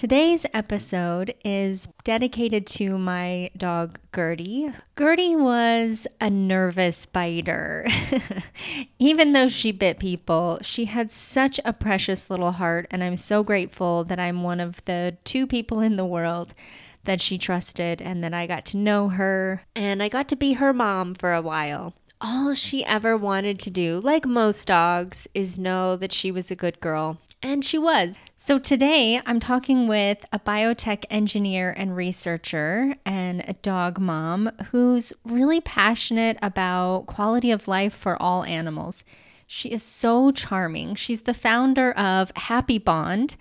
Today's episode is dedicated to my dog Gertie. Gertie was a nervous biter. Even though she bit people, she had such a precious little heart, and I'm so grateful that I'm one of the two people in the world that she trusted and that I got to know her and I got to be her mom for a while. All she ever wanted to do, like most dogs, is know that she was a good girl and she was. So today I'm talking with a biotech engineer and researcher and a dog mom who's really passionate about quality of life for all animals. She is so charming. She's the founder of Happy Bond,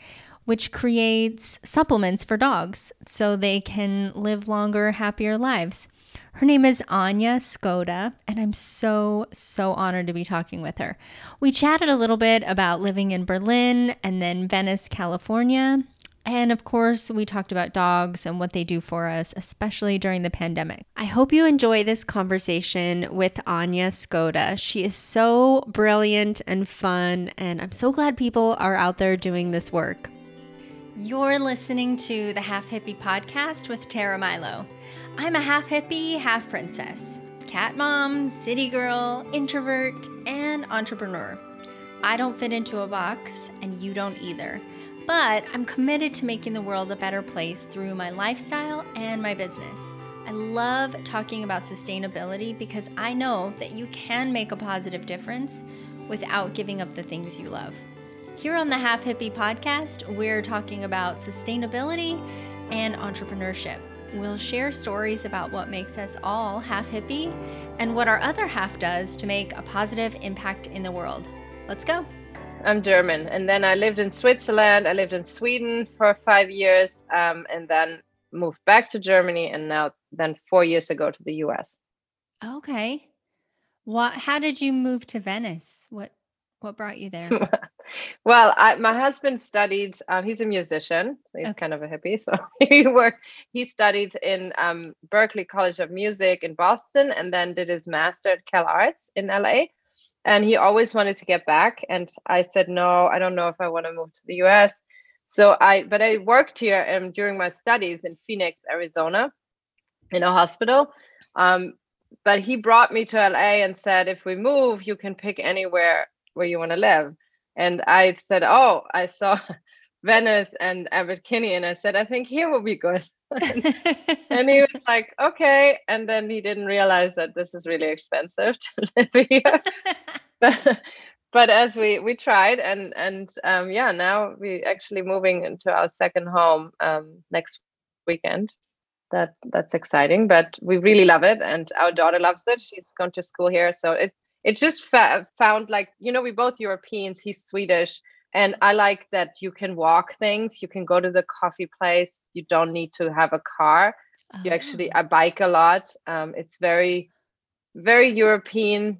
which creates supplements for dogs so they can live longer, happier lives. Her name is Anya Skoda, and I'm so, so honored to be talking with her. We chatted a little bit about living in Berlin and then Venice, California. And of course, we talked about dogs and what they do for us, especially during the pandemic. I hope you enjoy this conversation with Anya Skoda. She is so brilliant and fun, and I'm so glad people are out there doing this work. You're listening to the Half Hippie podcast with Tara Milo. I'm a half hippie, half princess, cat mom, city girl, introvert, and entrepreneur. I don't fit into a box, and you don't either. But I'm committed to making the world a better place through my lifestyle and my business. I love talking about sustainability because I know that you can make a positive difference without giving up the things you love. Here on the Half Hippie podcast, we're talking about sustainability and entrepreneurship. We'll share stories about what makes us all half hippie and what our other half does to make a positive impact in the world. Let's go. I'm German, and then I lived in Switzerland. I lived in Sweden for five years, um, and then moved back to Germany, and now then four years ago to the U.S. Okay. What? How did you move to Venice? What what brought you there? well, I, my husband studied. Um, he's a musician, so he's okay. kind of a hippie. So he worked. He studied in um, Berklee College of Music in Boston, and then did his master at Cal Arts in LA. And he always wanted to get back, and I said no. I don't know if I want to move to the U.S. So I, but I worked here um, during my studies in Phoenix, Arizona, in a hospital. Um, but he brought me to LA and said, if we move, you can pick anywhere where you want to live. And I said, Oh, I saw Venice and Abbot Kinney. And I said, I think here will be good. and he was like, Okay. And then he didn't realize that this is really expensive to live here. but, but as we we tried and and um, yeah now we're actually moving into our second home um, next weekend that that's exciting but we really love it and our daughter loves it she's gone to school here so it it just fa- found like you know we both europeans he's swedish and i like that you can walk things you can go to the coffee place you don't need to have a car oh. you actually oh. i bike a lot um, it's very very european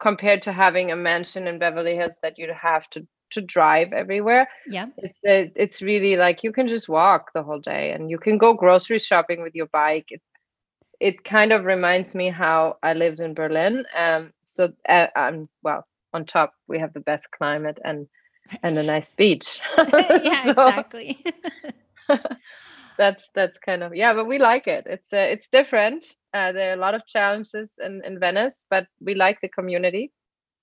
compared to having a mansion in beverly hills that you have to to drive everywhere yeah it's it's really like you can just walk the whole day and you can go grocery shopping with your bike it, it kind of reminds me how I lived in Berlin. Um, so uh, um, well, on top we have the best climate and and a nice beach. yeah, exactly. that's that's kind of yeah, but we like it. It's uh, it's different. Uh, there are a lot of challenges in in Venice, but we like the community.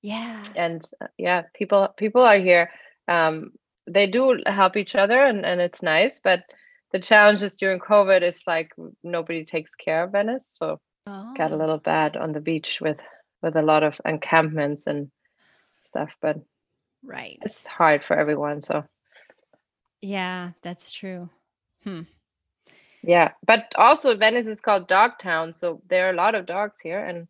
Yeah, and uh, yeah, people people are here. Um, they do help each other, and and it's nice, but the challenges during COVID is like nobody takes care of Venice, so oh. got a oh. little bad on the beach with with a lot of encampments and stuff. But right, it's hard for everyone. So yeah, that's true. Hmm. Yeah, but also Venice is called Dog Town, so there are a lot of dogs here, and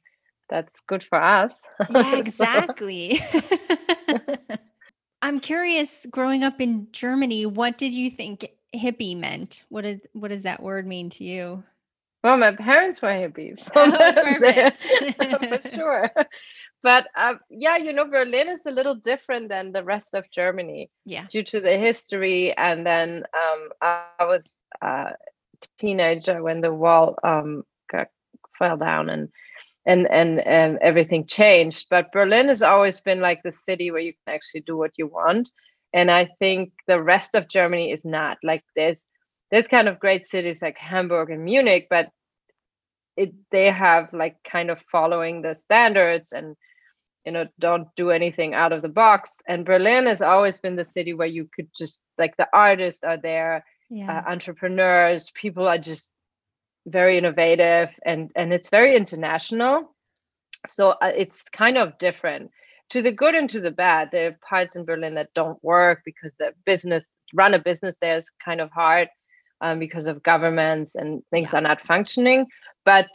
that's good for us. Yeah, exactly. I'm curious, growing up in Germany, what did you think hippie meant. What is what does that word mean to you? Well, my parents were hippies, so oh, for sure. But uh, yeah, you know, Berlin is a little different than the rest of Germany, yeah, due to the history. And then um, I was a teenager when the wall um, got, fell down, and and and and everything changed. But Berlin has always been like the city where you can actually do what you want and i think the rest of germany is not. Like there's there's kind of great cities like hamburg and munich but it they have like kind of following the standards and you know don't do anything out of the box. And berlin has always been the city where you could just like the artists are there yeah. uh, entrepreneurs people are just very innovative and and it's very international. So uh, it's kind of different to the good and to the bad there are parts in berlin that don't work because the business run a business there is kind of hard um, because of governments and things yeah. are not functioning. But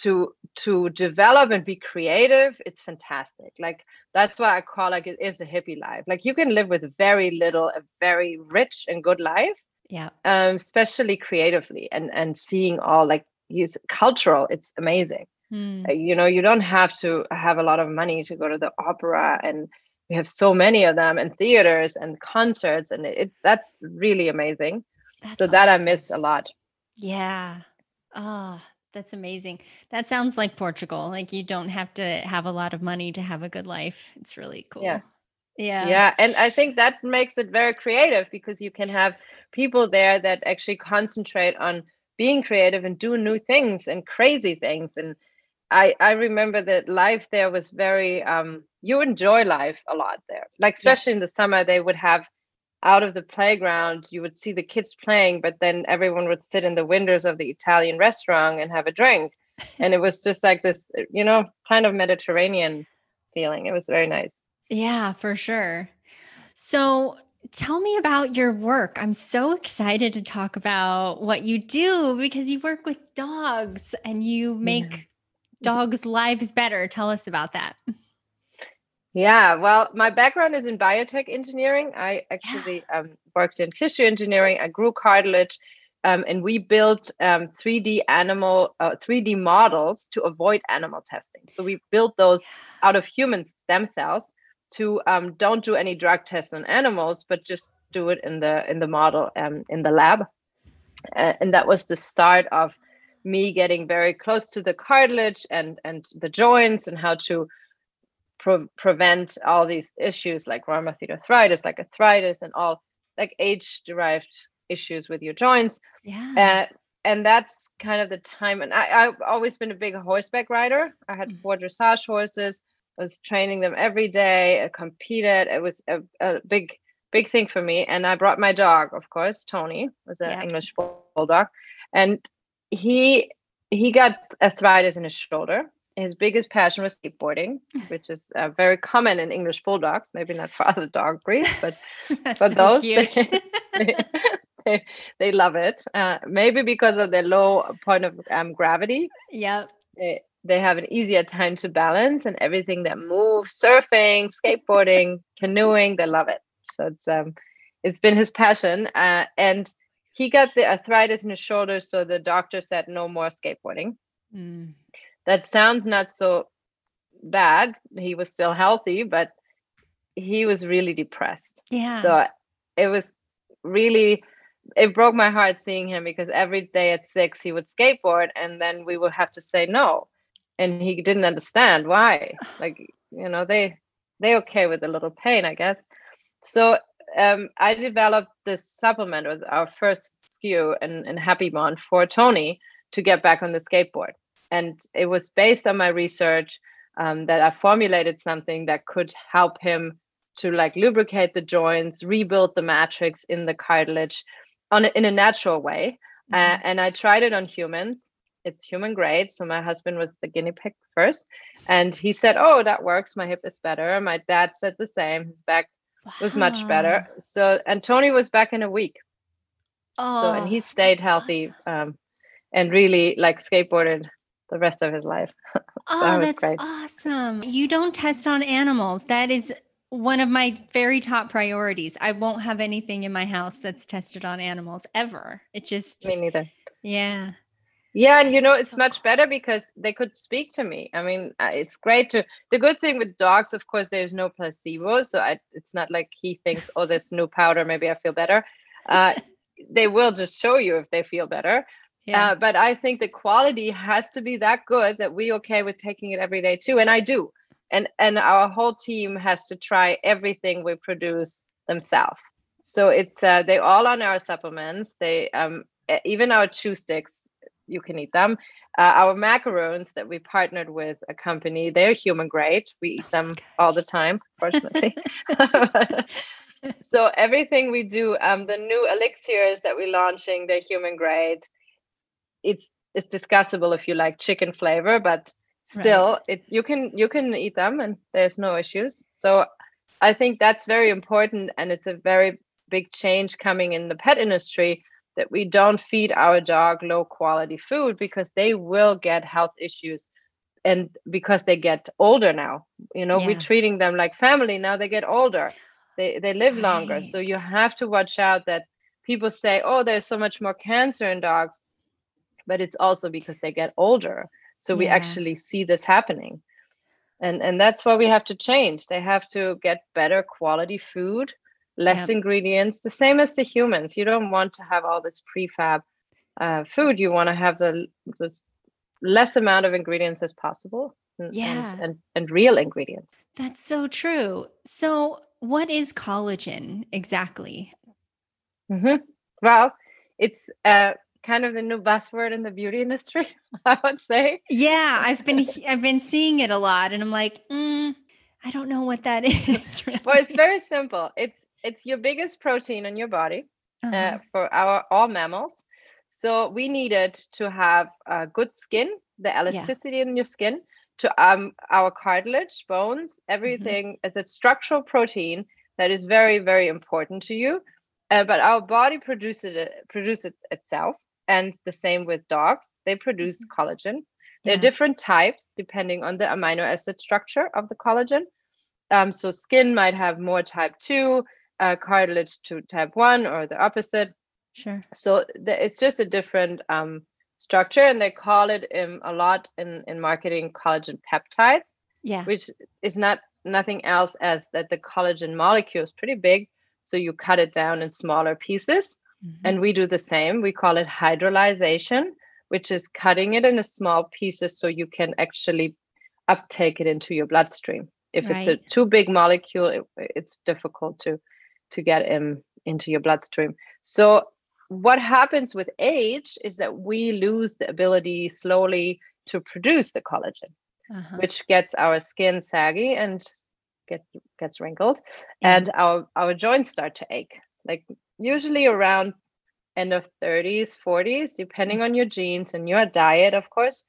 to to develop and be creative it's fantastic. Like that's why i call like it is a hippie life. Like you can live with very little a very rich and good life yeah. um especially creatively and and seeing all like use cultural it's amazing mm. you know you don't have to have a lot of money to go to the opera and we have so many of them and theaters and concerts and it, it that's really amazing that's so awesome. that i miss a lot yeah oh that's amazing. That sounds like Portugal. Like you don't have to have a lot of money to have a good life. It's really cool. Yeah. Yeah. Yeah. And I think that makes it very creative because you can have people there that actually concentrate on being creative and do new things and crazy things. And I I remember that life there was very um you enjoy life a lot there. Like especially yes. in the summer they would have out of the playground, you would see the kids playing, but then everyone would sit in the windows of the Italian restaurant and have a drink. And it was just like this, you know, kind of Mediterranean feeling. It was very nice. Yeah, for sure. So tell me about your work. I'm so excited to talk about what you do because you work with dogs and you make yeah. Dogs' lives better. Tell us about that. Yeah, well, my background is in biotech engineering. I actually yeah. um, worked in tissue engineering. I grew cartilage, um, and we built um, 3D animal, uh, 3D models to avoid animal testing. So we built those out of human stem cells to um, don't do any drug tests on animals, but just do it in the in the model um, in the lab. Uh, and that was the start of me getting very close to the cartilage and and the joints and how to pro- prevent all these issues like rheumatoid arthritis, like arthritis, and all like age derived issues with your joints. Yeah. Uh, and that's kind of the time. And I, I've always been a big horseback rider. I had mm. four dressage horses. I was training them every day. I competed. It was a, a big, big thing for me. And I brought my dog, of course. Tony was an yeah. English bulldog, and he he got arthritis in his shoulder his biggest passion was skateboarding, which is uh, very common in English bulldogs. Maybe not for other dog breeds, but for so those, they, they, they, love it. Uh, maybe because of their low point of um, gravity. Yep. They, they have an easier time to balance and everything that moves, surfing, skateboarding, canoeing. They love it. So it's um, it's been his passion, uh, and he got the arthritis in his shoulders. So the doctor said no more skateboarding. Mm that sounds not so bad. He was still healthy, but he was really depressed. Yeah. So it was really it broke my heart seeing him because every day at six he would skateboard and then we would have to say no and he didn't understand why like you know they they okay with a little pain i guess so um, i developed this supplement with our first SKU in, in happy bond for tony to get back on the skateboard and it was based on my research um, that I formulated something that could help him to like lubricate the joints, rebuild the matrix in the cartilage on a, in a natural way. Mm-hmm. Uh, and I tried it on humans. It's human grade. So my husband was the guinea pig first, and he said, "Oh, that works. My hip is better." My dad said the same. His back wow. was much better. So and Tony was back in a week. Oh, so and he stayed healthy awesome. um, and really like skateboarded the rest of his life. oh, that that's awesome. You don't test on animals. That is one of my very top priorities. I won't have anything in my house that's tested on animals ever. It just me neither. Yeah. Yeah, and you know it's so much better because they could speak to me. I mean, it's great to. The good thing with dogs, of course, there's no placebo, so I, it's not like he thinks, "Oh, there's new powder, maybe I feel better." Uh, they will just show you if they feel better. Yeah. Uh, but I think the quality has to be that good that we okay with taking it every day too, and I do. And and our whole team has to try everything we produce themselves. So it's uh, they all on our supplements. They um, even our chew sticks, you can eat them. Uh, our macarons that we partnered with a company, they're human grade. We eat them all the time, fortunately. so everything we do, um, the new elixirs that we're launching, they're human grade. It's it's discussable if you like chicken flavor, but still, right. it you can you can eat them and there's no issues. So I think that's very important, and it's a very big change coming in the pet industry that we don't feed our dog low quality food because they will get health issues and because they get older now you know yeah. we're treating them like family now they get older they they live longer right. so you have to watch out that people say oh there's so much more cancer in dogs but it's also because they get older so yeah. we actually see this happening and and that's why we have to change they have to get better quality food less yep. ingredients the same as the humans. You don't want to have all this prefab uh, food. You want to have the, the less amount of ingredients as possible and, yeah. and, and, and real ingredients. That's so true. So what is collagen exactly? Mm-hmm. well it's uh, kind of a new buzzword in the beauty industry i would say. Yeah i've been i've been seeing it a lot and i'm like mm, i don't know what that is well it's very simple. It's it's your biggest protein in your body uh, uh-huh. uh, for our all mammals. So we needed to have uh, good skin, the elasticity yeah. in your skin, to um our cartilage, bones, mm-hmm. everything mm-hmm. as a structural protein that is very very important to you. Uh, but our body produces it produces it itself, and the same with dogs. They produce mm-hmm. collagen. There yeah. are different types depending on the amino acid structure of the collagen. Um, so skin might have more type two, uh, cartilage to type 1 or the opposite. Sure. So the, it's just a different um, structure and they call it um, a lot in, in marketing collagen peptides yeah. which is not nothing else as that the collagen molecule is pretty big so you cut it down in smaller pieces. Mm-hmm. and we do the same. We call it hydrolyzation which is cutting it into small pieces so you can actually uptake it into your bloodstream. If right. it's a too big molecule it, it's difficult to to get him into your bloodstream. So what happens with age is that we lose the ability slowly to produce the collagen, uh-huh. which gets our skin saggy and get gets wrinkled, yeah. and our our joints start to ache. Like usually around end of 30s, 40s, depending on your genes and your diet, of course,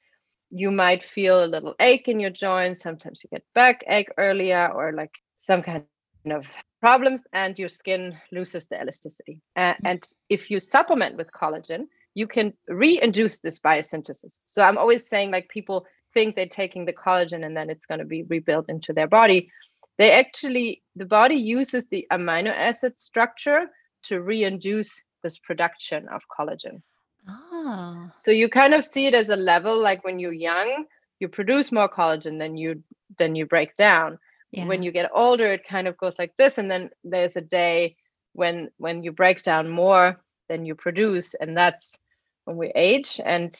you might feel a little ache in your joints. Sometimes you get back ache earlier, or like some kind of problems and your skin loses the elasticity. Uh, and if you supplement with collagen, you can reinduce this biosynthesis. So I'm always saying like people think they're taking the collagen and then it's going to be rebuilt into their body. They actually the body uses the amino acid structure to reinduce this production of collagen. Oh. So you kind of see it as a level like when you're young, you produce more collagen than you than you break down yeah. when you get older it kind of goes like this and then there's a day when when you break down more than you produce and that's when we age and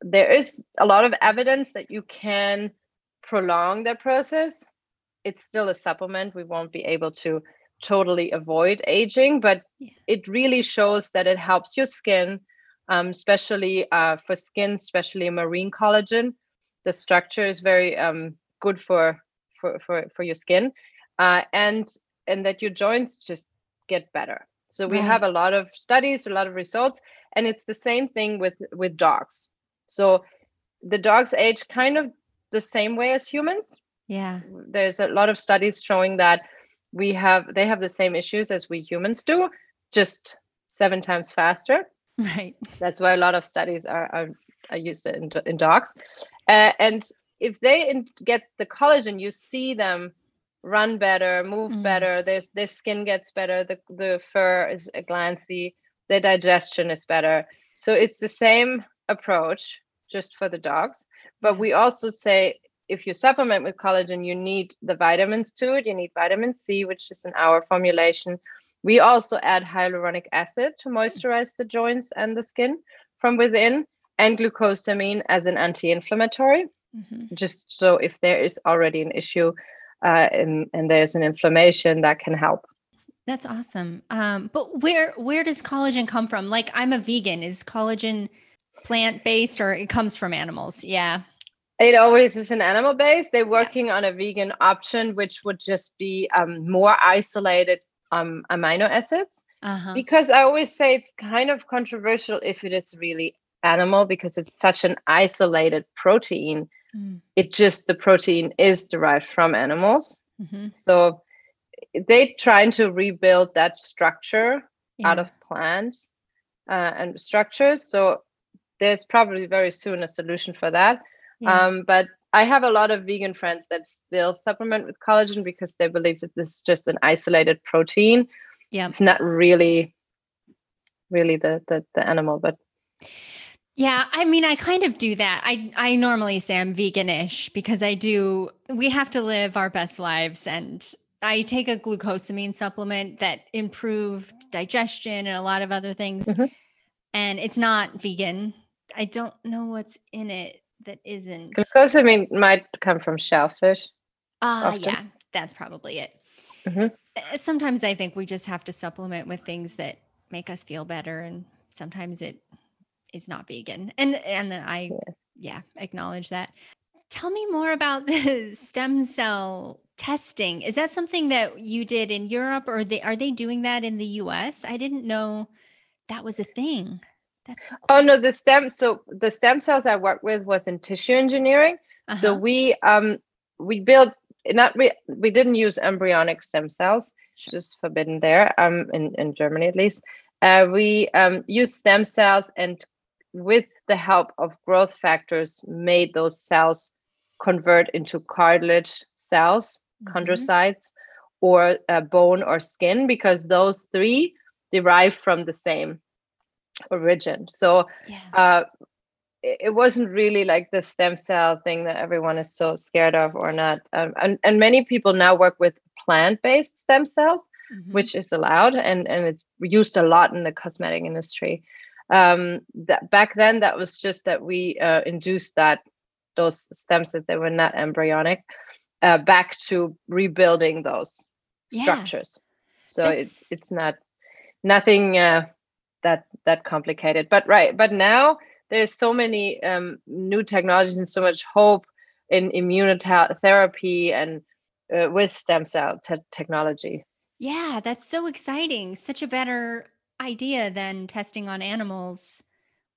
there is a lot of evidence that you can prolong that process it's still a supplement we won't be able to totally avoid aging but yeah. it really shows that it helps your skin um, especially uh, for skin especially marine collagen the structure is very um, good for for for, for your skin uh, and and that your joints just get better. So we right. have a lot of studies a lot of results and it's the same thing with with dogs. So the dogs age kind of the same way as humans. Yeah. There's a lot of studies showing that we have they have the same issues as we humans do just seven times faster. Right. That's why a lot of studies are are, are used in, in dogs. Uh, and if they in, get the collagen, you see them run better, move mm. better. Their their skin gets better. The the fur is glancy. Their digestion is better. So it's the same approach, just for the dogs. But we also say if you supplement with collagen, you need the vitamins to it. You need vitamin C, which is in our formulation. We also add hyaluronic acid to moisturize the joints and the skin from within, and glucosamine as an anti-inflammatory mm-hmm. just so if there is already an issue uh, and, and there's an inflammation that can help That's awesome. Um, but where where does collagen come from? Like I'm a vegan. Is collagen plant based or it comes from animals? Yeah. It always is an animal based. They're working yeah. on a vegan option, which would just be um, more isolated um, amino acids. Uh-huh. Because I always say it's kind of controversial if it is really animal because it's such an isolated protein. Mm. It just the protein is derived from animals. Mm-hmm. So they're trying to rebuild that structure yeah. out of plants uh, and structures. So there's probably very soon a solution for that. Yeah. Um, but I have a lot of vegan friends that still supplement with collagen because they believe that this is just an isolated protein. Yeah. It's not really really the, the the animal, but yeah, I mean, I kind of do that. I I normally say I'm veganish because I do. We have to live our best lives, and I take a glucosamine supplement that improved digestion and a lot of other things. Mm-hmm. And it's not vegan. I don't know what's in it that isn't. Glucosamine might come from shellfish. Ah, uh, yeah, that's probably it. Mm-hmm. Uh, sometimes I think we just have to supplement with things that make us feel better, and sometimes it is not vegan. And and I yeah, yeah acknowledge that. Tell me more about the stem cell testing. Is that something that you did in Europe or they are they doing that in the US? I didn't know that was a thing. That's so cool. Oh no, the stem so the stem cells I worked with was in tissue engineering. Uh-huh. So we um we built not we we didn't use embryonic stem cells, sure. just forbidden there, um in, in Germany at least. Uh, we um used stem cells and with the help of growth factors made those cells convert into cartilage cells mm-hmm. chondrocytes or uh, bone or skin because those three derive from the same origin so yeah. uh, it wasn't really like the stem cell thing that everyone is so scared of or not um, and, and many people now work with plant-based stem cells mm-hmm. which is allowed and and it's used a lot in the cosmetic industry um, that back then that was just that we uh, induced that those stem cells that were not embryonic uh, back to rebuilding those yeah. structures. So That's... it's it's not nothing uh, that that complicated. But right, but now there's so many um, new technologies and so much hope in immunotherapy and uh, with stem cell te- technology. Yeah, that's so exciting. Such a better idea than testing on animals.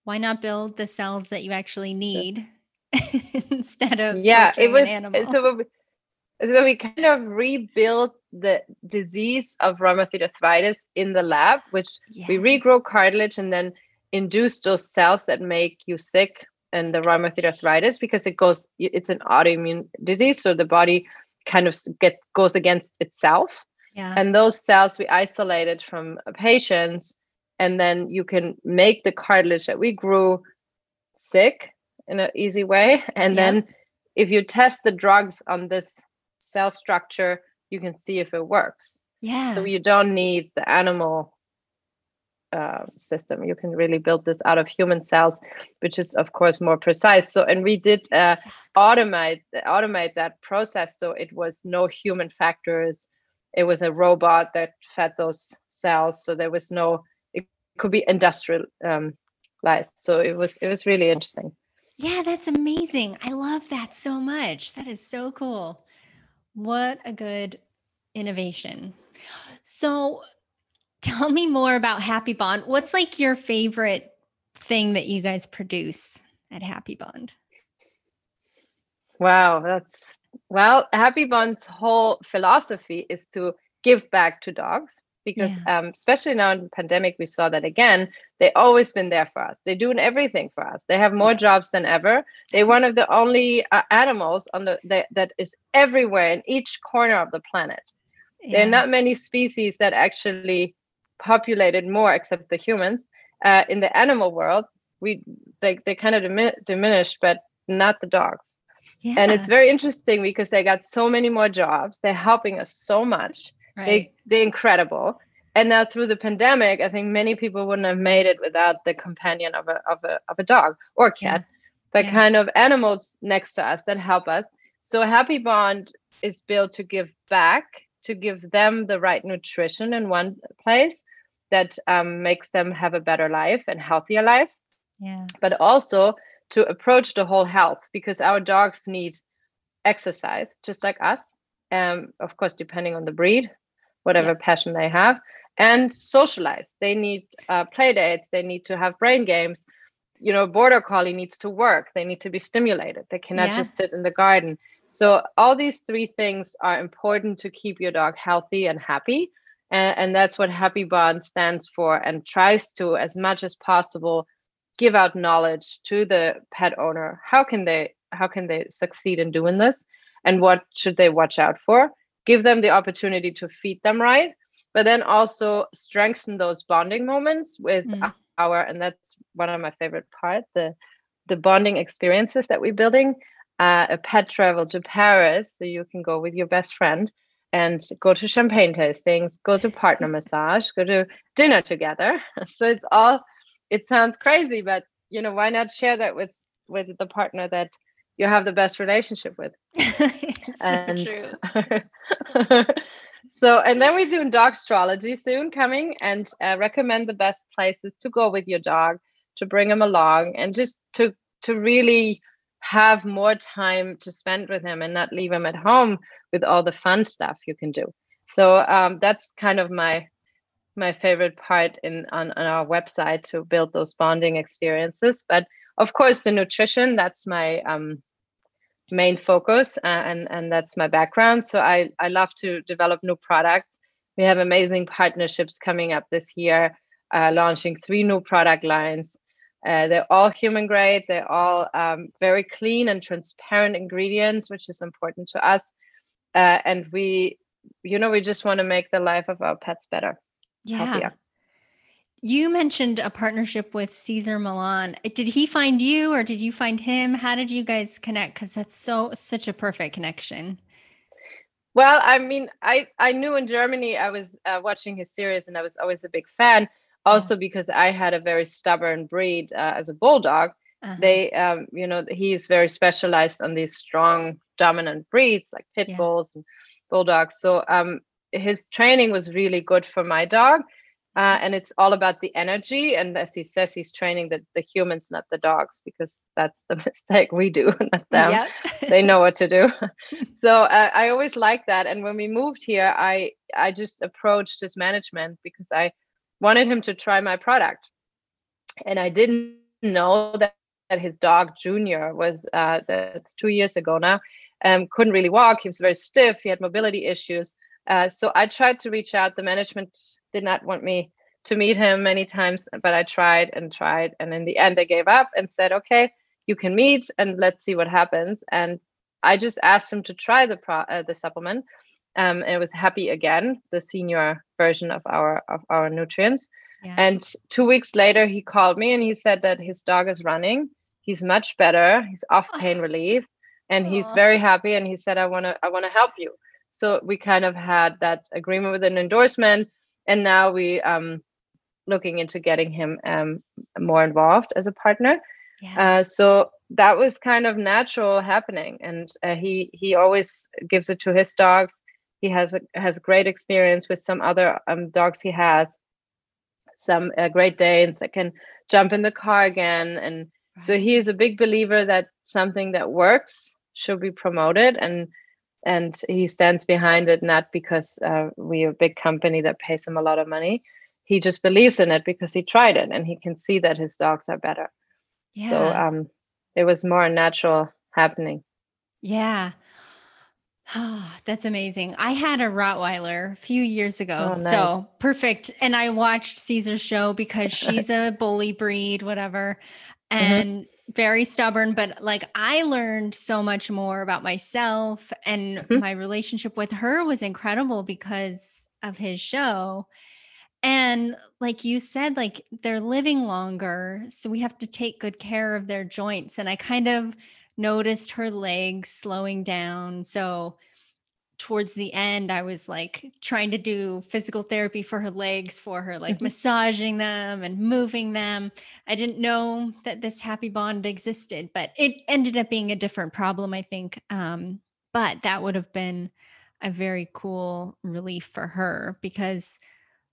Why not build the cells that you actually need instead of yeah? It was so so we kind of rebuilt the disease of rheumatoid arthritis in the lab, which yeah. we regrow cartilage and then induce those cells that make you sick and the rheumatoid arthritis because it goes it's an autoimmune disease so the body kind of get goes against itself yeah. and those cells we isolated from patients and then you can make the cartilage that we grew sick in an easy way and yeah. then if you test the drugs on this cell structure, you can see if it works. Yeah. So you don't need the animal uh, system. You can really build this out of human cells, which is of course more precise. So, and we did uh, exactly. automate automate that process, so it was no human factors. It was a robot that fed those cells, so there was no. It could be industrialized. Um, so it was it was really interesting. Yeah, that's amazing. I love that so much. That is so cool. What a good innovation. So tell me more about Happy Bond. What's like your favorite thing that you guys produce at Happy Bond? Wow, that's well, Happy Bond's whole philosophy is to give back to dogs because yeah. um, especially now in the pandemic we saw that again. They've always been there for us. They're doing everything for us. They have more jobs than ever. They're one of the only uh, animals on the, that is everywhere in each corner of the planet. Yeah. there are not many species that actually populated more except the humans. Uh, in the animal world we they, they kind of dimin- diminished but not the dogs yeah. and it's very interesting because they got so many more jobs they're helping us so much Right. They they're incredible. And now through the pandemic, I think many people wouldn't have made it without the companion of a of a of a dog or a cat, yeah. but yeah. kind of animals next to us that help us. So Happy Bond is built to give back to give them the right nutrition in one place that um, makes them have a better life and healthier life. Yeah. But also to approach the whole health because our dogs need exercise just like us. Um, of course, depending on the breed, whatever yeah. passion they have, and socialize. They need uh, play dates. They need to have brain games. You know, border collie needs to work. They need to be stimulated. They cannot yeah. just sit in the garden. So all these three things are important to keep your dog healthy and happy. And, and that's what Happy Bond stands for and tries to, as much as possible, give out knowledge to the pet owner. How can they how can they succeed in doing this? And what should they watch out for? Give them the opportunity to feed them right, but then also strengthen those bonding moments with mm. our and that's one of my favorite parts, the the bonding experiences that we're building uh, a pet travel to Paris, so you can go with your best friend and go to champagne tastings, go to partner massage, go to dinner together. So it's all. It sounds crazy, but you know why not share that with with the partner that you have the best relationship with. and so, so and then we're doing dog astrology soon coming and uh, recommend the best places to go with your dog to bring him along and just to to really have more time to spend with him and not leave him at home with all the fun stuff you can do. So um, that's kind of my my favorite part in on, on our website to build those bonding experiences. But of course, the nutrition that's my um, main focus uh, and and that's my background. So I I love to develop new products. We have amazing partnerships coming up this year, uh, launching three new product lines uh, they're all human grade. They're all um, very clean and transparent ingredients, which is important to us. Uh, and we, you know, we just want to make the life of our pets better. Yeah. Healthier. You mentioned a partnership with Cesar Millan. Did he find you or did you find him? How did you guys connect? Because that's so such a perfect connection. Well, I mean, I I knew in Germany I was uh, watching his series and I was always a big fan also because I had a very stubborn breed uh, as a bulldog. Uh-huh. They, um, you know, he is very specialized on these strong, dominant breeds like pit yeah. bulls and bulldogs. So um, his training was really good for my dog. Uh, and it's all about the energy. And as he says, he's training the, the humans, not the dogs, because that's the mistake we do, not them. Yep. they know what to do. so uh, I always like that. And when we moved here, I I just approached his management because I wanted him to try my product. And I didn't know that, that his dog Junior was uh, that's two years ago now, um, couldn't really walk. He was very stiff. He had mobility issues. Uh, so I tried to reach out. The management did not want me to meet him many times, but I tried and tried. And in the end, they gave up and said, okay, you can meet and let's see what happens. And I just asked him to try the pro- uh, the supplement um, and it was happy again the senior version of our of our nutrients yeah. and two weeks later he called me and he said that his dog is running he's much better he's off pain relief and he's very happy and he said i want to i want to help you so we kind of had that agreement with an endorsement and now we um looking into getting him um more involved as a partner yeah. uh, so that was kind of natural happening and uh, he he always gives it to his dogs he has a, has great experience with some other um, dogs he has, some uh, Great Danes that can jump in the car again, and right. so he is a big believer that something that works should be promoted and and he stands behind it not because uh, we're a big company that pays him a lot of money he just believes in it because he tried it and he can see that his dogs are better yeah. so um it was more natural happening yeah Oh, that's amazing. I had a Rottweiler a few years ago. Oh, nice. So perfect. And I watched Cesar's show because she's a bully breed, whatever, mm-hmm. and mm-hmm. Very stubborn. But like I learned so much more about myself and mm-hmm. my relationship with her was incredible because of his show. And like you said, like they're living longer. So we have to take good care of their joints. And I kind of, noticed her legs slowing down. So towards the end, I was like trying to do physical therapy for her legs, for her, like mm-hmm. massaging them and moving them. I didn't know that this happy bond existed, but it ended up being a different problem, I think. Um, but that would have been a very cool relief for her because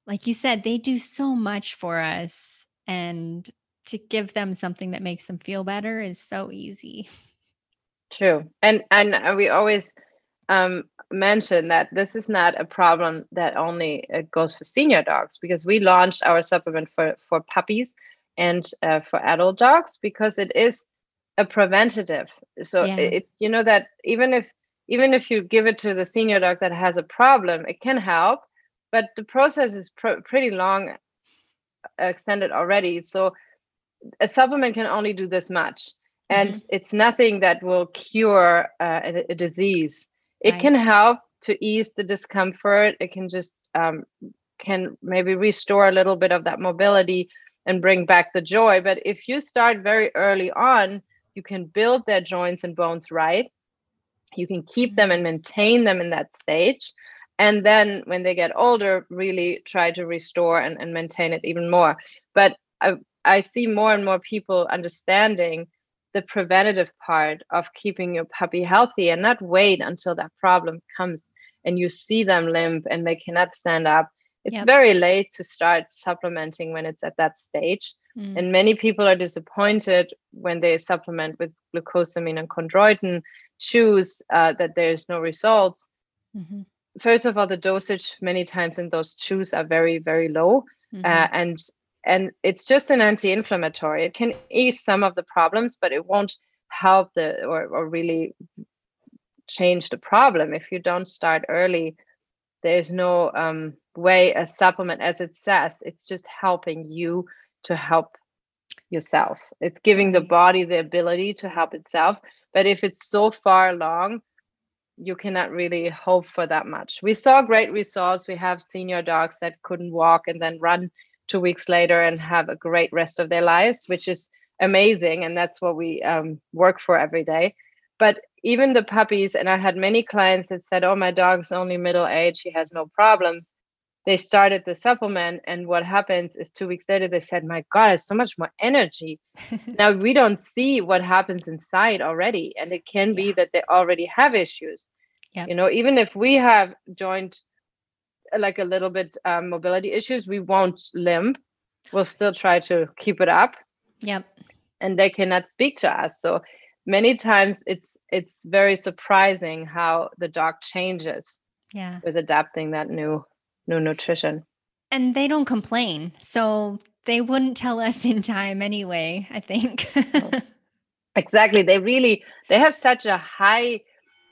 like you said, they do so much for us and to give them something that makes them feel better is so easy. True. And and uh, we always um, mention that this is not a problem that only uh, goes for senior dogs because we launched our supplement for for puppies and uh, for adult dogs because it is a preventative. So yeah. it you know that even if even if you give it to the senior dog that has a problem, it can help, but the process is pr- pretty long uh, extended already. So a supplement can only do this much and mm-hmm. it's nothing that will cure uh, a, a, disease it right. can help to ease the discomfort. It can just um, can maybe restore a little bit of that mobility and bring back the joy. But if you start very early on you can build their joints and bones right. You can keep them and maintain them in that stage. And then when they get older really try to restore and, and maintain it even more. But I, I see more and more people understanding the preventative part of keeping your puppy healthy and not wait until that problem comes and you see them limp and they cannot stand up. It's yep. very late to start supplementing when it's at that stage. Mm. And many people are disappointed when they supplement with glucosamine and chondroitin, choose uh, that there's no results. Mm-hmm. First of all, the dosage many times in those chews are very, very low. Mm-hmm. Uh, and and it's just an anti-inflammatory. It can ease some of the problems but it won't help the or, or really change the problem. If you don't start early there's no um, way a supplement as it says it's just helping you to help yourself. It's giving the body the ability to help itself but if it's so far along you cannot really hope for that much. We saw great results. We have senior dogs that couldn't walk and then run two weeks later and have a great rest of their lives, which is amazing. And that's what we um, work for every day. But even the puppies, and I had many clients that said, Oh, my dog's only middle age, he has no problems. They started the supplement, and what happens is two weeks later, they said, My God, I have so much more energy. now we don't see what happens inside already. And it can be yeah. that they already have issues. Yep. You know, even if we have joint like a little bit um, mobility issues, we won't limp. We'll still try to keep it up. Yep. And they cannot speak to us. So many times it's it's very surprising how the dog changes. Yeah. With adapting that new new nutrition. And they don't complain. So they wouldn't tell us in time anyway, I think. exactly. They really they have such a high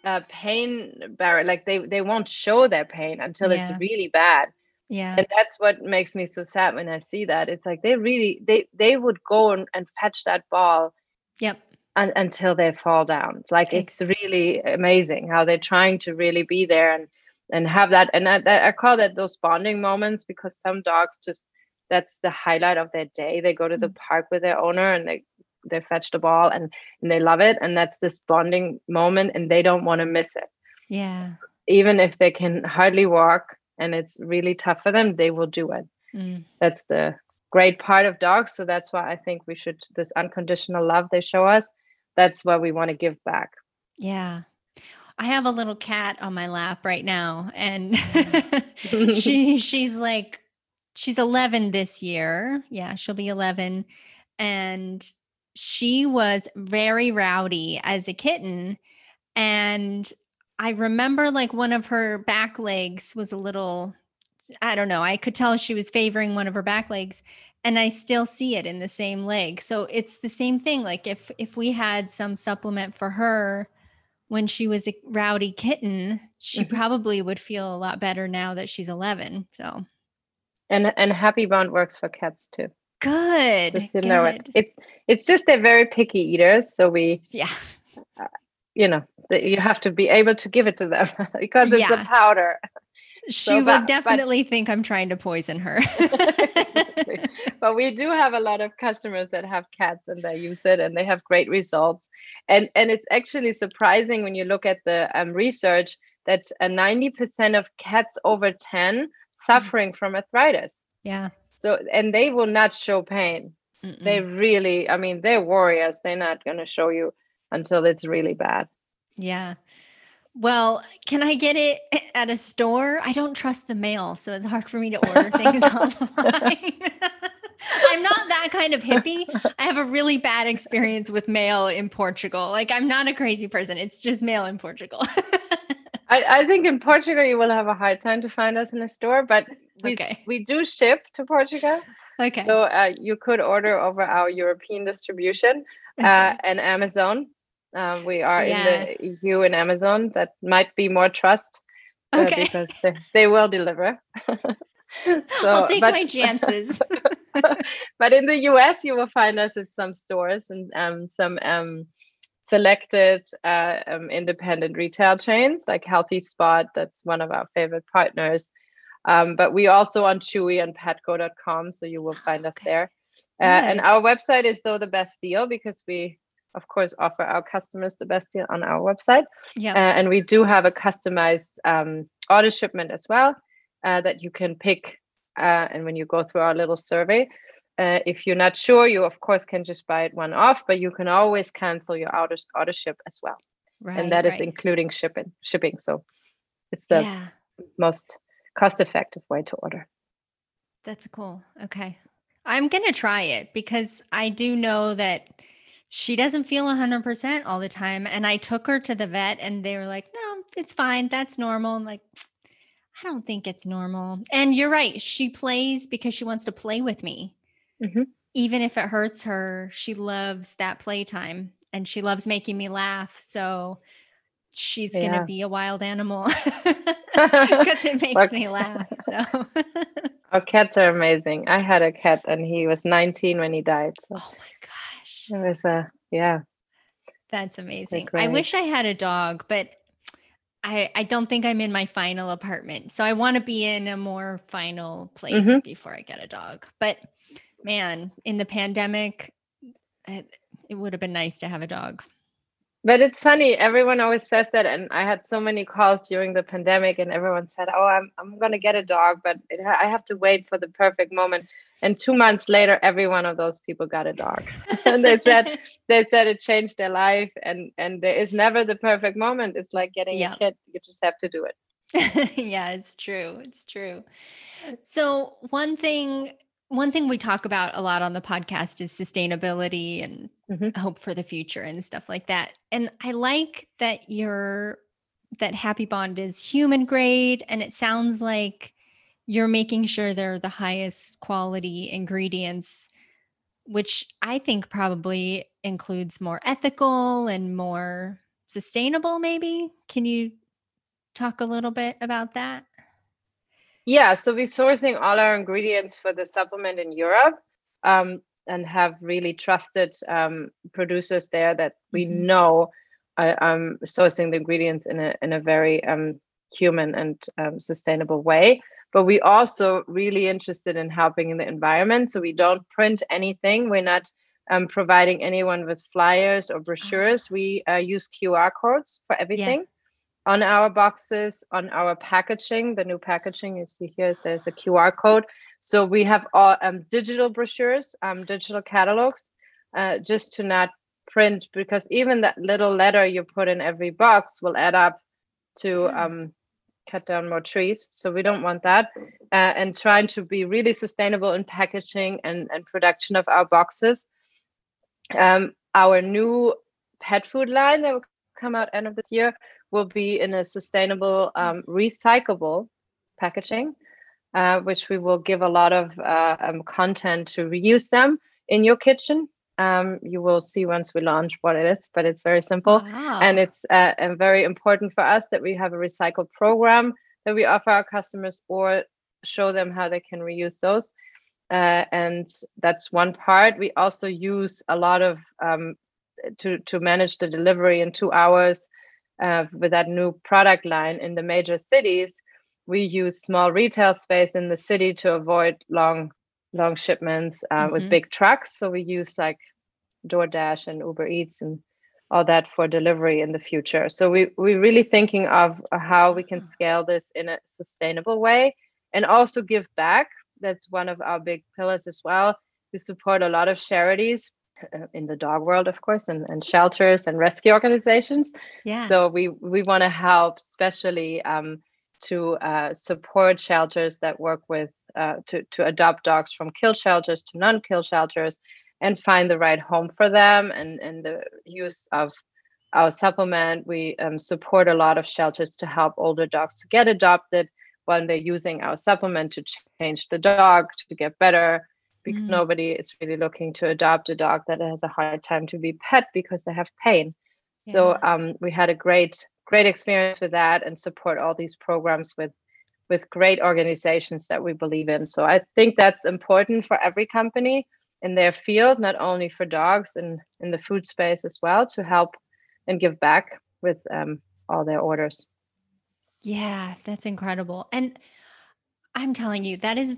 uh, pain barrier like they they won't show their pain until yeah. it's really bad. Yeah. And that's what makes me so sad when i see that. It's like they really they they would go and, and fetch that ball yep. un, until they fall down. Like it's really amazing how they're trying to really be there and and have that and I, that, I call that those bonding moments because some dogs just that's the highlight of their day. They go to the mm. park with their owner and they they fetch the ball and, and they love it and that's this bonding moment and they don't want to miss it. Yeah. Even if they can hardly walk and it's really tough for them they will do it. Mm. that's the great part of dogs so that's why i think we should this unconditional love they show us that's what we want to give back. Yeah. I have a little cat on my lap right now and she she's like she's 11 this year. Yeah, she'll be 11 and she was very rowdy as a kitten. And I remember like one of her back legs was a little, I don't know, I could tell she was favoring one of her back legs and I still see it in the same leg. So it's the same thing. Like if if we had some supplement for her when she was a rowdy kitten, she mm-hmm. probably would feel a lot better now that she's 11. So and and happy bond works for cats too. Good. Just to good. know it. It's it's just they're very picky eaters, so we yeah. Uh, you know, you have to be able to give it to them because it's yeah. a powder. She so, would but, definitely but, think I'm trying to poison her. but we do have a lot of customers that have cats and they use it and they have great results. And and it's actually surprising when you look at the um, research that uh, 90% of cats over 10 mm. suffering from arthritis. Yeah. So, and they will not show pain. Mm-mm. They really, I mean, they're warriors. They're not going to show you until it's really bad. Yeah. Well, can I get it at a store? I don't trust the mail, so it's hard for me to order things online. I'm not that kind of hippie. I have a really bad experience with mail in Portugal. Like, I'm not a crazy person. It's just mail in Portugal. I, I, think in Portugal you will have a hard time to find us in a store, but we, okay. we do ship to Portugal. Okay. So uh, you could order over our European distribution uh, okay. uh, and Amazon. Uh, we are yeah. in the EU and Amazon. That might be more trust uh, okay. because they, they will deliver. so, I'll take but, my chances. but in the US, you will find us at some stores and um, some um, selected uh, um, independent retail chains like Healthy Spot. That's one of our favorite partners. Um, but we also on Chewy and petco.com, so you will find us okay. there. Uh, and our website is though the best deal because we, of course, offer our customers the best deal on our website. Yeah. Uh, and we do have a customized um, auto shipment as well uh, that you can pick. Uh, and when you go through our little survey, uh, if you're not sure, you of course can just buy it one off, but you can always cancel your auto auto ship as well. Right, and that right. is including shipping. Shipping. So it's the yeah. most cost effective way to order. That's cool. Okay. I'm going to try it because I do know that she doesn't feel 100% all the time. And I took her to the vet and they were like, no, it's fine. That's normal. I'm like, I don't think it's normal. And you're right. She plays because she wants to play with me. Mm-hmm. Even if it hurts her, she loves that playtime and she loves making me laugh. So she's yeah. going to be a wild animal because it makes me laugh. So our cats are amazing. I had a cat and he was 19 when he died. So oh my gosh. It was a, yeah. That's amazing. I wish I had a dog, but I, I don't think I'm in my final apartment. So I want to be in a more final place mm-hmm. before I get a dog. But man, in the pandemic, it, it would have been nice to have a dog. But it's funny, everyone always says that. And I had so many calls during the pandemic, and everyone said, Oh, I'm, I'm going to get a dog, but it, I have to wait for the perfect moment. And two months later, every one of those people got a dog. and they said, they said it changed their life. And, and there is never the perfect moment. It's like getting yeah. a kid, you just have to do it. yeah, it's true. It's true. So, one thing one thing we talk about a lot on the podcast is sustainability and mm-hmm. hope for the future and stuff like that. And I like that you're that Happy Bond is human grade and it sounds like you're making sure they're the highest quality ingredients which I think probably includes more ethical and more sustainable maybe. Can you talk a little bit about that? Yeah, so we're sourcing all our ingredients for the supplement in Europe um, and have really trusted um, producers there that we mm-hmm. know are um, sourcing the ingredients in a in a very um, human and um, sustainable way. But we also really interested in helping in the environment. So we don't print anything. We're not um, providing anyone with flyers or brochures. Oh. We uh, use QR codes for everything. Yeah on our boxes, on our packaging, the new packaging you see here is there's a QR code. So we have all um, digital brochures, um, digital catalogs, uh, just to not print because even that little letter you put in every box will add up to um, cut down more trees. So we don't want that. Uh, and trying to be really sustainable in packaging and, and production of our boxes. Um, our new pet food line that will come out end of this year will be in a sustainable, um, recyclable packaging, uh, which we will give a lot of uh, um, content to reuse them in your kitchen. Um, you will see once we launch what it is, but it's very simple. Wow. And it's uh, and very important for us that we have a recycled program that we offer our customers or show them how they can reuse those. Uh, and that's one part. We also use a lot of um, to to manage the delivery in two hours uh, with that new product line in the major cities, we use small retail space in the city to avoid long long shipments uh, mm-hmm. with big trucks. So we use like DoorDash and Uber Eats and all that for delivery in the future. So we we're really thinking of how we can scale this in a sustainable way and also give back. That's one of our big pillars as well. We support a lot of charities in the dog world, of course, and, and shelters and rescue organizations. Yeah. So we we want to help, especially um, to uh, support shelters that work with uh, to to adopt dogs from kill shelters to non-kill shelters, and find the right home for them, and and the use of our supplement. We um, support a lot of shelters to help older dogs to get adopted when they're using our supplement to change the dog to get better because mm. nobody is really looking to adopt a dog that has a hard time to be pet because they have pain. Yeah. So um, we had a great great experience with that and support all these programs with with great organizations that we believe in. So I think that's important for every company in their field, not only for dogs and in the food space as well, to help and give back with um, all their orders. Yeah, that's incredible. And I'm telling you, that is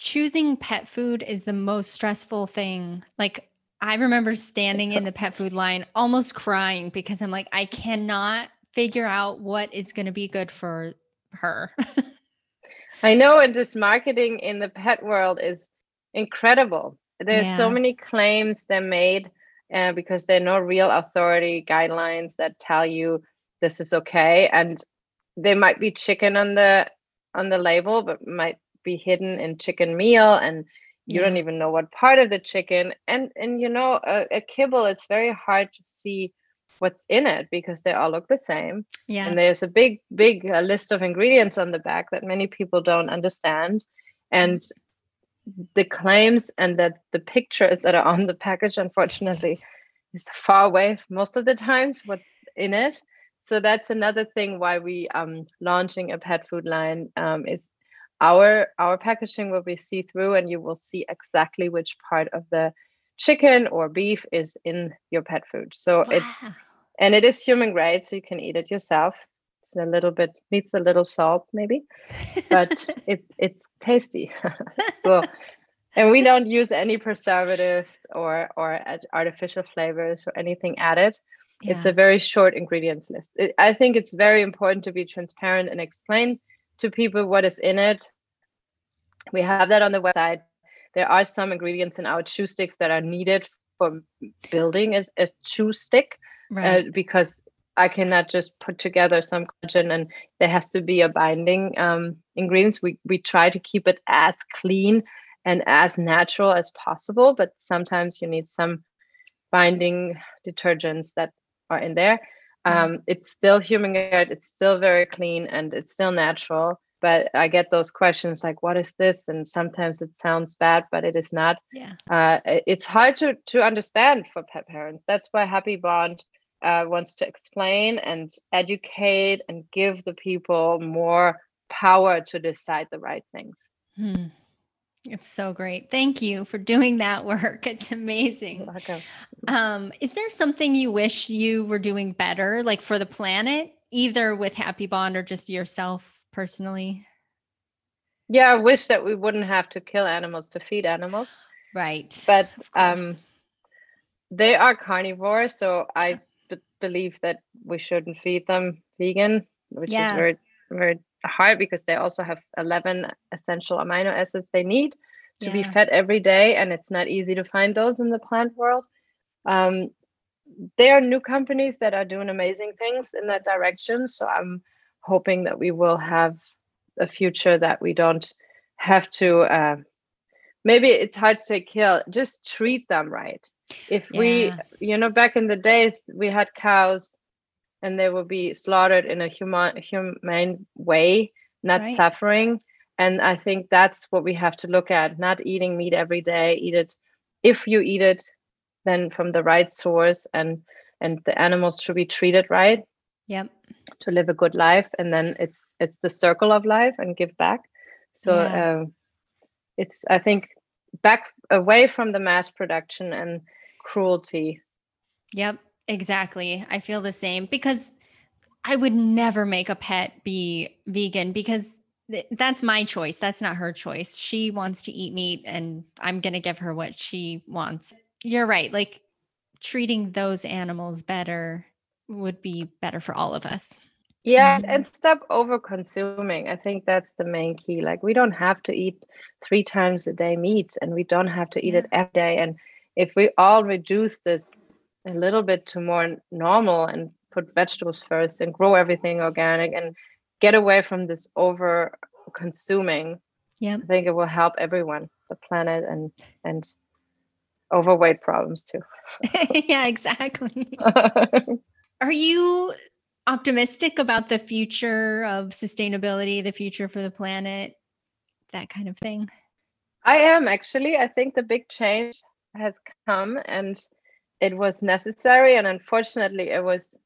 choosing pet food is the most stressful thing. Like, I remember standing in the pet food line almost crying because I'm like, I cannot figure out what is going to be good for her. I know, and this marketing in the pet world is incredible. There's yeah. so many claims they're made uh, because there are no real authority guidelines that tell you this is okay. And there might be chicken on the on the label, but might be hidden in chicken meal and you yeah. don't even know what part of the chicken and and you know a, a, kibble it's very hard to see what's in it because they all look the same. Yeah. And there's a big big uh, list of ingredients on the back that many people don't understand. And the claims and that the pictures that are on the package unfortunately is far away most of the times what's in it. So that's another thing why we um launching a pet food line um, is our our packaging will be see through and you will see exactly which part of the chicken or beef is in your pet food. So wow. it's and it is human grade so you can eat it yourself. It's a little bit needs a little salt maybe but it's it's tasty. So and we don't use any preservatives or or artificial flavors or anything added. Yeah. it's a very short ingredients list. It, i think it's very important to be transparent and explain to people what is in it we have that on the website there are some ingredients in our chew sticks that are needed for building a, a chew stick uh, right. uh, because I cannot just put together some collagen and there has to be a binding um, ingredients. We we try to keep it as clean and as natural as possible, but sometimes you need some binding detergents that are in there. Um, it's still human grade, it's still very clean, and it's still natural. But I get those questions like, "What is this?" And sometimes it sounds bad, but it is not. Yeah, uh, it's hard to to understand for pet parents. That's why Happy Bond uh, wants to explain and educate and give the people more power to decide the right things. Hmm. It's so great. Thank you for doing that work. It's amazing. Um, is there something you wish you were doing better, like for the planet, either with Happy Bond or just yourself personally? Yeah, I wish that we wouldn't have to kill animals to feed animals. Right. But um, they are carnivores, so I b- believe that we shouldn't feed them vegan, which yeah. is very, very hard because they also have 11 essential amino acids they need to yeah. be fed every day and it's not easy to find those in the plant world um, there are new companies that are doing amazing things in that direction so i'm hoping that we will have a future that we don't have to uh, maybe it's hard to say kill just treat them right if yeah. we you know back in the days we had cows and they will be slaughtered in a human humane way, not right. suffering. And I think that's what we have to look at. Not eating meat every day. Eat it if you eat it, then from the right source, and and the animals should be treated right. Yep. To live a good life, and then it's it's the circle of life and give back. So yeah. um, it's I think back away from the mass production and cruelty. Yep. Exactly. I feel the same because I would never make a pet be vegan because th- that's my choice. That's not her choice. She wants to eat meat and I'm going to give her what she wants. You're right. Like treating those animals better would be better for all of us. Yeah, mm-hmm. and stop over consuming. I think that's the main key. Like we don't have to eat three times a day meat and we don't have to eat yeah. it every day and if we all reduce this a little bit to more normal and put vegetables first and grow everything organic and get away from this over consuming yeah i think it will help everyone the planet and and overweight problems too. Yeah exactly. Are you optimistic about the future of sustainability the future for the planet that kind of thing? I am actually. I think the big change has come and it was necessary and unfortunately it was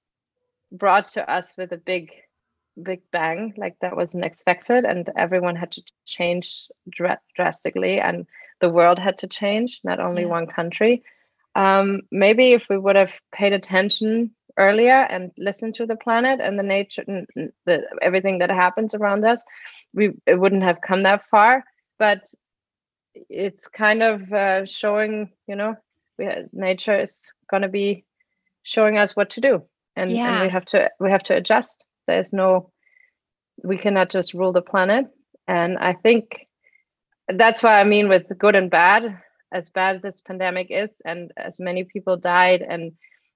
brought to us with a big big bang like that wasn't expected and everyone had to change dr- drastically and the world had to change not only yeah. one country um, maybe if we would have paid attention earlier and listened to the planet and the nature and the, everything that happens around us we it wouldn't have come that far but it's kind of uh, showing you know we nature is going to be showing us what to do and, yeah. and we have to we have to adjust. There's no we cannot just rule the planet. And i think that's what i mean with good and bad. As bad as this pandemic is and as many people died and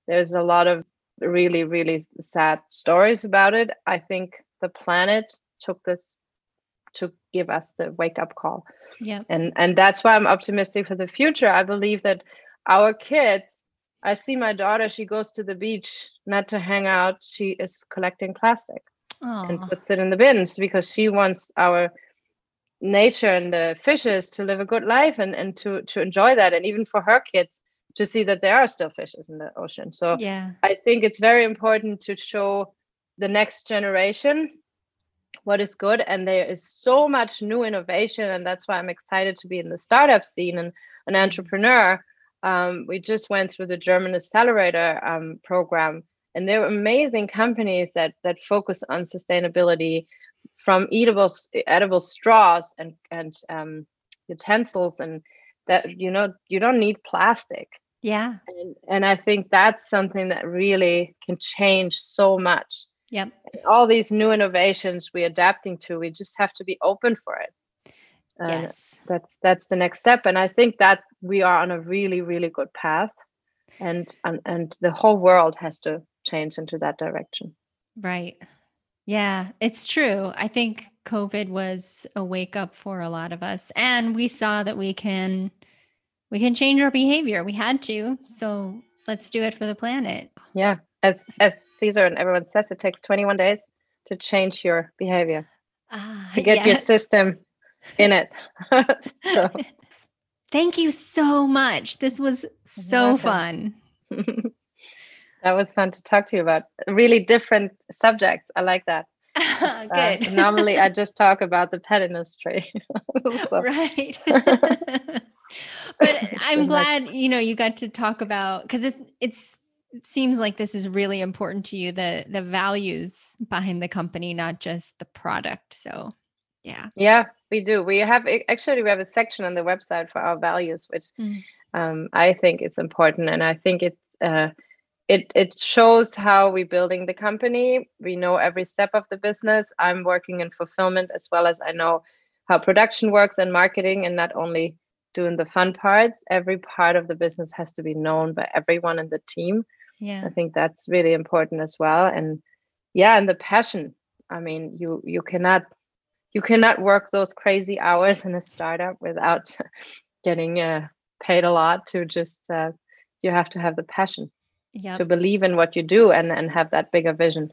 there's a lot of really really sad stories about it i think the planet took this to give us the wake up call. Yeah. And and that's why i'm optimistic for the future. I believe that our kids i see my daughter she goes to the beach not to hang out she is collecting plastic Aww. and puts it in the bins because she wants our nature and the fishes to live a good life and and to to enjoy that and even for her kids to see that there are still fishes in the ocean so yeah i think it's very important to show the next generation what is good and there is so much new innovation and that's why i'm excited to be in the startup scene and an mm-hmm. entrepreneur um, we just went through the German accelerator um, program, and there are amazing companies that that focus on sustainability, from eatable edible straws and and um, utensils, and that you know you don't need plastic. Yeah, and, and I think that's something that really can change so much. Yep. And all these new innovations we're adapting to, we just have to be open for it yes that's that's the next step and i think that we are on a really really good path and and, and the whole world has to change into that direction right yeah it's true i think covid was a wake up for a lot of us and we saw that we can we can change our behavior we had to so let's do it for the planet yeah as as Cesar and everyone says it takes 21 days to change your behavior uh, to get yes. your system in it. so. Thank you so much. This was so fun. that was fun to talk to you about. Really different subjects. I like that. Good. Uh, normally, I just talk about the pet industry. Right. but I'm glad you know you got to talk about because it it's it seems like this is really important to you the the values behind the company, not just the product. So yeah. Yeah, we do. We have actually we have a section on the website for our values, which mm. um, I think is important, and I think it's uh, it it shows how we're building the company. We know every step of the business. I'm working in fulfillment as well as I know how production works and marketing, and not only doing the fun parts. Every part of the business has to be known by everyone in the team. Yeah, I think that's really important as well. And yeah, and the passion. I mean, you you cannot you cannot work those crazy hours in a startup without getting uh, paid a lot to just uh, you have to have the passion yep. to believe in what you do and and have that bigger vision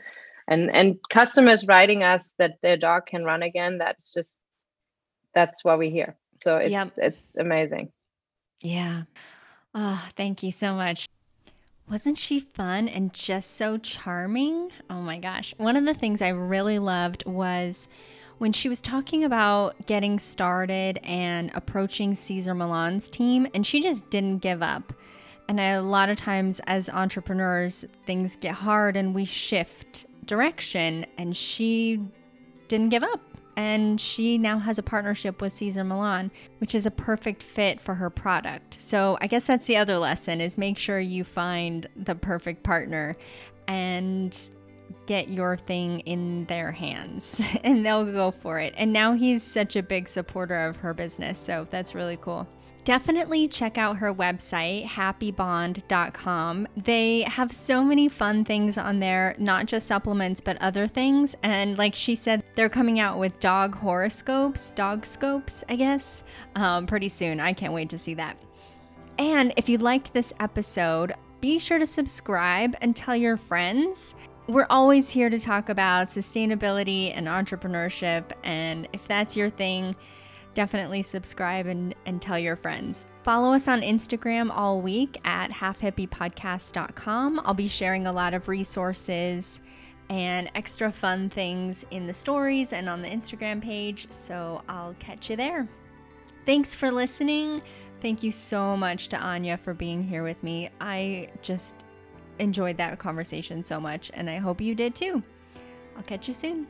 and and customers writing us that their dog can run again that's just that's what we hear so it's yep. it's amazing yeah oh thank you so much wasn't she fun and just so charming? Oh my gosh. One of the things I really loved was when she was talking about getting started and approaching Cesar Millan's team, and she just didn't give up. And a lot of times, as entrepreneurs, things get hard and we shift direction, and she didn't give up. And she now has a partnership with Cesar Millan, which is a perfect fit for her product. So I guess that's the other lesson is make sure you find the perfect partner and get your thing in their hands and they'll go for it. And now he's such a big supporter of her business. So that's really cool. definitely check out her website, happybond.com. They have so many fun things on there, not just supplements, but other things. And like she said, they're coming out with dog horoscopes, dog scopes, I guess, um, pretty soon. I can't wait to see that. And if you liked this episode, be sure to subscribe and tell your friends. We're always here to talk about sustainability and entrepreneurship. And if that's your thing, definitely subscribe and, and tell your friends. Follow us on Instagram all week at halfhippiepodcast.com. I'll be sharing a lot of resources and extra fun things in the stories and on the Instagram page. So I'll catch you there. Thanks for listening. Thank you so much to Anya for being here with me. I just enjoyed that conversation so much, and I hope you did too. I'll catch you soon.